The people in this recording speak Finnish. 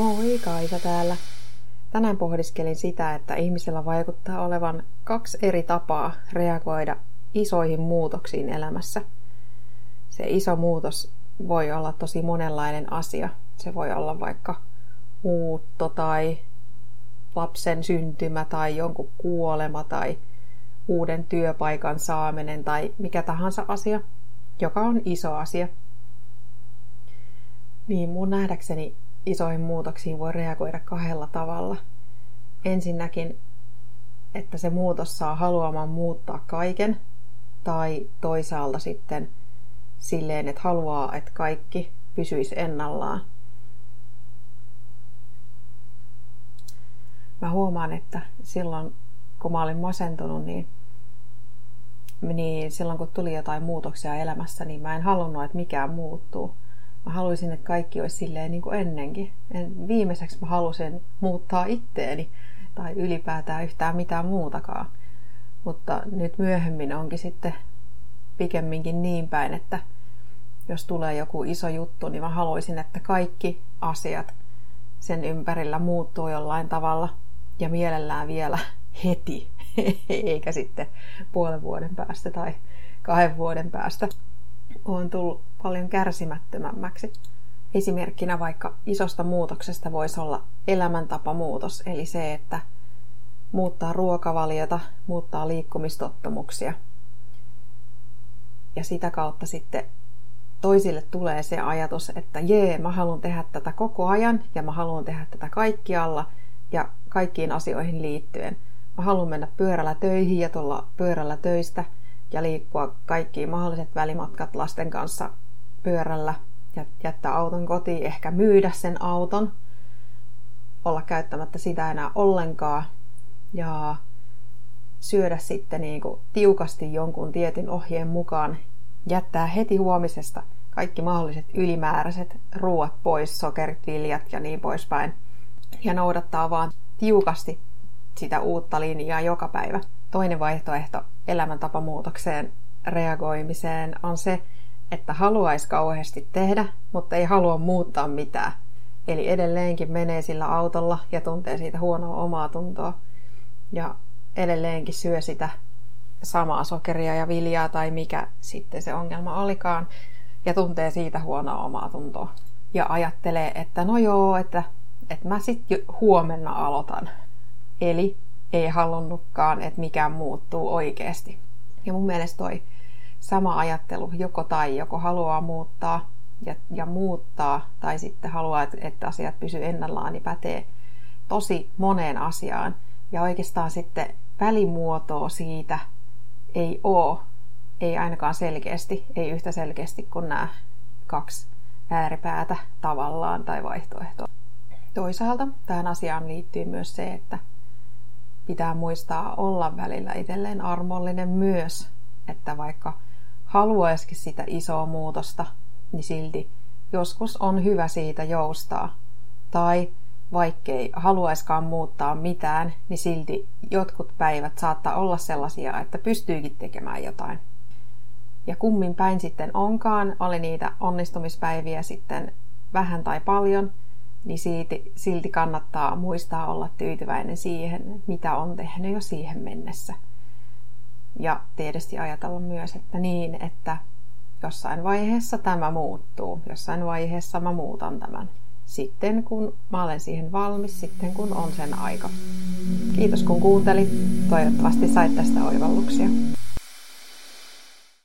Moi, Kaisa täällä. Tänään pohdiskelin sitä, että ihmisellä vaikuttaa olevan kaksi eri tapaa reagoida isoihin muutoksiin elämässä. Se iso muutos voi olla tosi monenlainen asia. Se voi olla vaikka muutto tai lapsen syntymä tai jonkun kuolema tai uuden työpaikan saaminen tai mikä tahansa asia, joka on iso asia. Niin mun nähdäkseni isoihin muutoksiin voi reagoida kahdella tavalla. Ensinnäkin, että se muutos saa haluamaan muuttaa kaiken, tai toisaalta sitten silleen, että haluaa, että kaikki pysyisi ennallaan. Mä huomaan, että silloin kun mä olin masentunut, niin, niin silloin kun tuli jotain muutoksia elämässä, niin mä en halunnut, että mikään muuttuu mä haluaisin, että kaikki olisi silleen niin kuin ennenkin. En, viimeiseksi mä halusin muuttaa itteeni tai ylipäätään yhtään mitään muutakaan. Mutta nyt myöhemmin onkin sitten pikemminkin niin päin, että jos tulee joku iso juttu, niin mä haluaisin, että kaikki asiat sen ympärillä muuttuu jollain tavalla ja mielellään vielä heti, eikä sitten puolen vuoden päästä tai kahden vuoden päästä on tullut paljon kärsimättömämmäksi. Esimerkkinä vaikka isosta muutoksesta voisi olla elämäntapamuutos, eli se, että muuttaa ruokavaliota, muuttaa liikkumistottumuksia. Ja sitä kautta sitten toisille tulee se ajatus, että jee, mä haluan tehdä tätä koko ajan ja mä haluan tehdä tätä kaikkialla ja kaikkiin asioihin liittyen. Mä haluan mennä pyörällä töihin ja tulla pyörällä töistä – ja liikkua kaikki mahdolliset välimatkat lasten kanssa pyörällä jättää auton kotiin, ehkä myydä sen auton, olla käyttämättä sitä enää ollenkaan ja syödä sitten niin kuin tiukasti jonkun tietyn ohjeen mukaan, jättää heti huomisesta kaikki mahdolliset ylimääräiset ruoat pois, sokerit, viljat ja niin poispäin. Ja noudattaa vaan tiukasti sitä uutta linjaa joka päivä. Toinen vaihtoehto elämäntapamuutokseen reagoimiseen on se, että haluaisi kauheasti tehdä, mutta ei halua muuttaa mitään. Eli edelleenkin menee sillä autolla ja tuntee siitä huonoa omaa tuntoa. Ja edelleenkin syö sitä samaa sokeria ja viljaa tai mikä sitten se ongelma olikaan. Ja tuntee siitä huonoa omaa tuntoa. Ja ajattelee, että no joo, että, että mä sitten huomenna aloitan. Eli ei halunnutkaan, että mikään muuttuu oikeasti. Ja mun mielestä toi sama ajattelu, joko tai, joko haluaa muuttaa ja, ja muuttaa, tai sitten haluaa, että, että asiat pysyy ennallaan, niin pätee tosi moneen asiaan. Ja oikeastaan sitten välimuotoa siitä ei ole, ei ainakaan selkeästi, ei yhtä selkeästi kuin nämä kaksi ääripäätä tavallaan tai vaihtoehtoa. Toisaalta tähän asiaan liittyy myös se, että pitää muistaa olla välillä itselleen armollinen myös, että vaikka haluaisikin sitä isoa muutosta, niin silti joskus on hyvä siitä joustaa. Tai vaikkei haluaiskaan muuttaa mitään, niin silti jotkut päivät saattaa olla sellaisia, että pystyykin tekemään jotain. Ja kummin päin sitten onkaan, oli niitä onnistumispäiviä sitten vähän tai paljon – niin silti, silti kannattaa muistaa olla tyytyväinen siihen, mitä on tehnyt jo siihen mennessä. Ja tietysti ajatella myös, että niin, että jossain vaiheessa tämä muuttuu, jossain vaiheessa mä muutan tämän. Sitten kun mä olen siihen valmis, sitten kun on sen aika. Kiitos kun kuuntelit. Toivottavasti sait tästä oivalluksia.